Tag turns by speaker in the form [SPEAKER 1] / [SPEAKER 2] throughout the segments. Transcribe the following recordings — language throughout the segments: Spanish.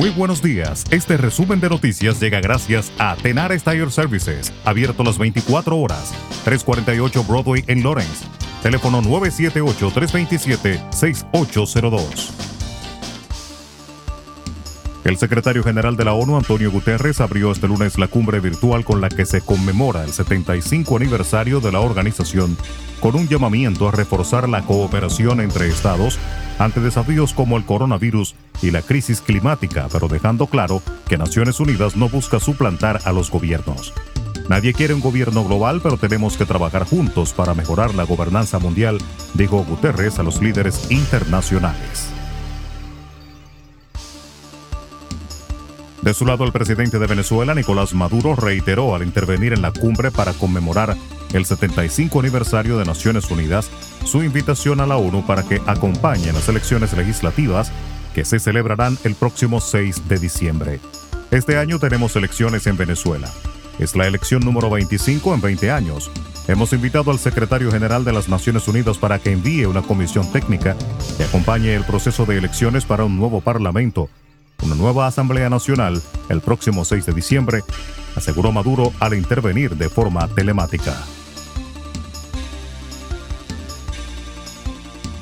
[SPEAKER 1] Muy buenos días. Este resumen de noticias llega gracias a Tenar Tire Services, abierto las 24 horas. 348 Broadway en Lawrence. Teléfono 978-327-6802. El secretario general de la ONU, Antonio Guterres, abrió este lunes la cumbre virtual con la que se conmemora el 75 aniversario de la organización, con un llamamiento a reforzar la cooperación entre estados ante desafíos como el coronavirus y la crisis climática, pero dejando claro que Naciones Unidas no busca suplantar a los gobiernos. Nadie quiere un gobierno global, pero tenemos que trabajar juntos para mejorar la gobernanza mundial, dijo Guterres a los líderes internacionales. De su lado, el presidente de Venezuela, Nicolás Maduro, reiteró al intervenir en la cumbre para conmemorar el 75 aniversario de Naciones Unidas su invitación a la ONU para que acompañe las elecciones legislativas que se celebrarán el próximo 6 de diciembre. Este año tenemos elecciones en Venezuela. Es la elección número 25 en 20 años. Hemos invitado al secretario general de las Naciones Unidas para que envíe una comisión técnica que acompañe el proceso de elecciones para un nuevo parlamento, una nueva Asamblea Nacional el próximo 6 de diciembre, aseguró Maduro al intervenir de forma telemática.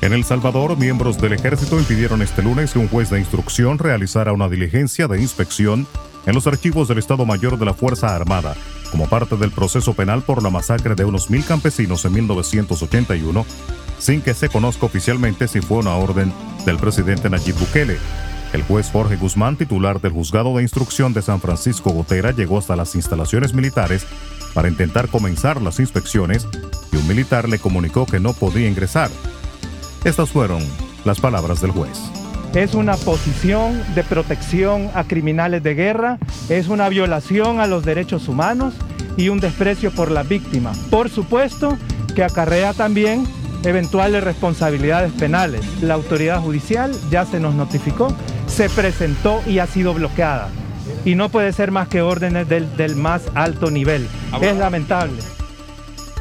[SPEAKER 1] En El Salvador, miembros del ejército impidieron este lunes que un juez de instrucción realizara una diligencia de inspección en los archivos del Estado Mayor de la Fuerza Armada, como parte del proceso penal por la masacre de unos mil campesinos en 1981, sin que se conozca oficialmente si fue una orden del presidente Nayib Bukele. El juez Jorge Guzmán, titular del Juzgado de Instrucción de San Francisco Gotera, llegó hasta las instalaciones militares para intentar comenzar las inspecciones y un militar le comunicó que no podía ingresar estas fueron las palabras del juez.
[SPEAKER 2] Es una posición de protección a criminales de guerra, es una violación a los derechos humanos y un desprecio por la víctima. Por supuesto que acarrea también eventuales responsabilidades penales. La autoridad judicial ya se nos notificó, se presentó y ha sido bloqueada. Y no puede ser más que órdenes del, del más alto nivel. Es lamentable.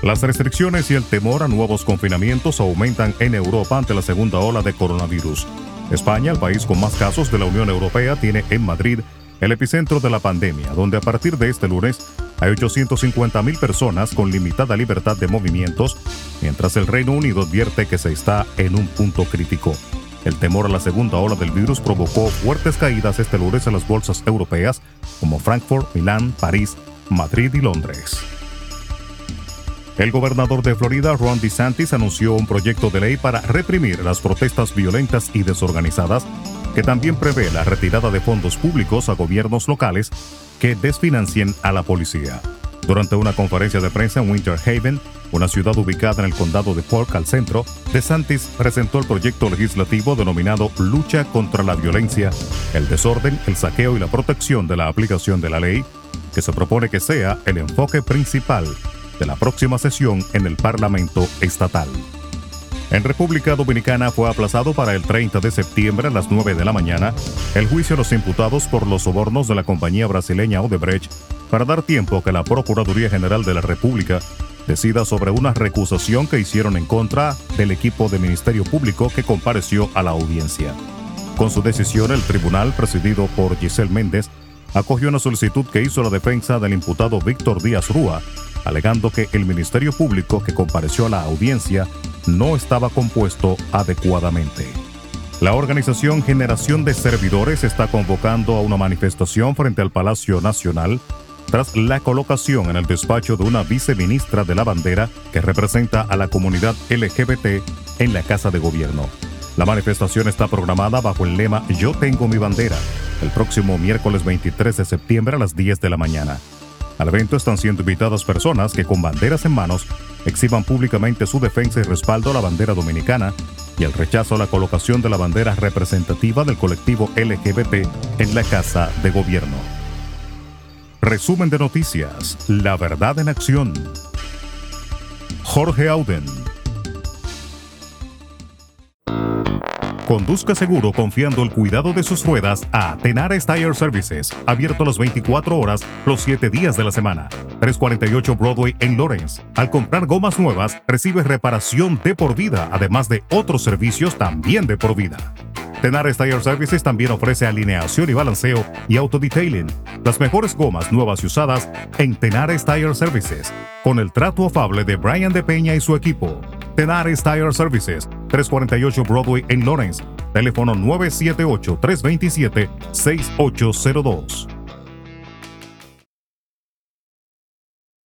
[SPEAKER 1] Las restricciones y el temor a nuevos confinamientos aumentan en Europa ante la segunda ola de coronavirus. España, el país con más casos de la Unión Europea, tiene en Madrid el epicentro de la pandemia, donde a partir de este lunes hay 850.000 personas con limitada libertad de movimientos, mientras el Reino Unido advierte que se está en un punto crítico. El temor a la segunda ola del virus provocó fuertes caídas este lunes en las bolsas europeas como Frankfurt, Milán, París, Madrid y Londres. El gobernador de Florida, Ron DeSantis, anunció un proyecto de ley para reprimir las protestas violentas y desorganizadas, que también prevé la retirada de fondos públicos a gobiernos locales que desfinancien a la policía. Durante una conferencia de prensa en Winter Haven, una ciudad ubicada en el condado de Polk al centro, DeSantis presentó el proyecto legislativo denominado Lucha contra la Violencia, el Desorden, el Saqueo y la Protección de la Aplicación de la Ley, que se propone que sea el enfoque principal de la próxima sesión en el Parlamento Estatal. En República Dominicana fue aplazado para el 30 de septiembre a las 9 de la mañana el juicio a los imputados por los sobornos de la compañía brasileña Odebrecht para dar tiempo a que la Procuraduría General de la República decida sobre una recusación que hicieron en contra del equipo de Ministerio Público que compareció a la audiencia. Con su decisión, el tribunal, presidido por Giselle Méndez, acogió una solicitud que hizo la defensa del imputado Víctor Díaz Rúa alegando que el Ministerio Público que compareció a la audiencia no estaba compuesto adecuadamente. La organización Generación de Servidores está convocando a una manifestación frente al Palacio Nacional tras la colocación en el despacho de una viceministra de la bandera que representa a la comunidad LGBT en la Casa de Gobierno. La manifestación está programada bajo el lema Yo tengo mi bandera, el próximo miércoles 23 de septiembre a las 10 de la mañana. Al evento están siendo invitadas personas que con banderas en manos exhiban públicamente su defensa y respaldo a la bandera dominicana y el rechazo a la colocación de la bandera representativa del colectivo LGBT en la Casa de Gobierno. Resumen de noticias. La verdad en acción. Jorge Auden Conduzca seguro confiando el cuidado de sus ruedas a Tenares Tire Services, abierto las 24 horas, los 7 días de la semana. 348 Broadway en Lawrence. Al comprar gomas nuevas, recibe reparación de por vida, además de otros servicios también de por vida. Tenares Tire Services también ofrece alineación y balanceo y autodetailing. Las mejores gomas nuevas y usadas en Tenares Tire Services, con el trato afable de Brian de Peña y su equipo. Tenares Tire Services, 348 Broadway en Lawrence. Teléfono 978-327-6802.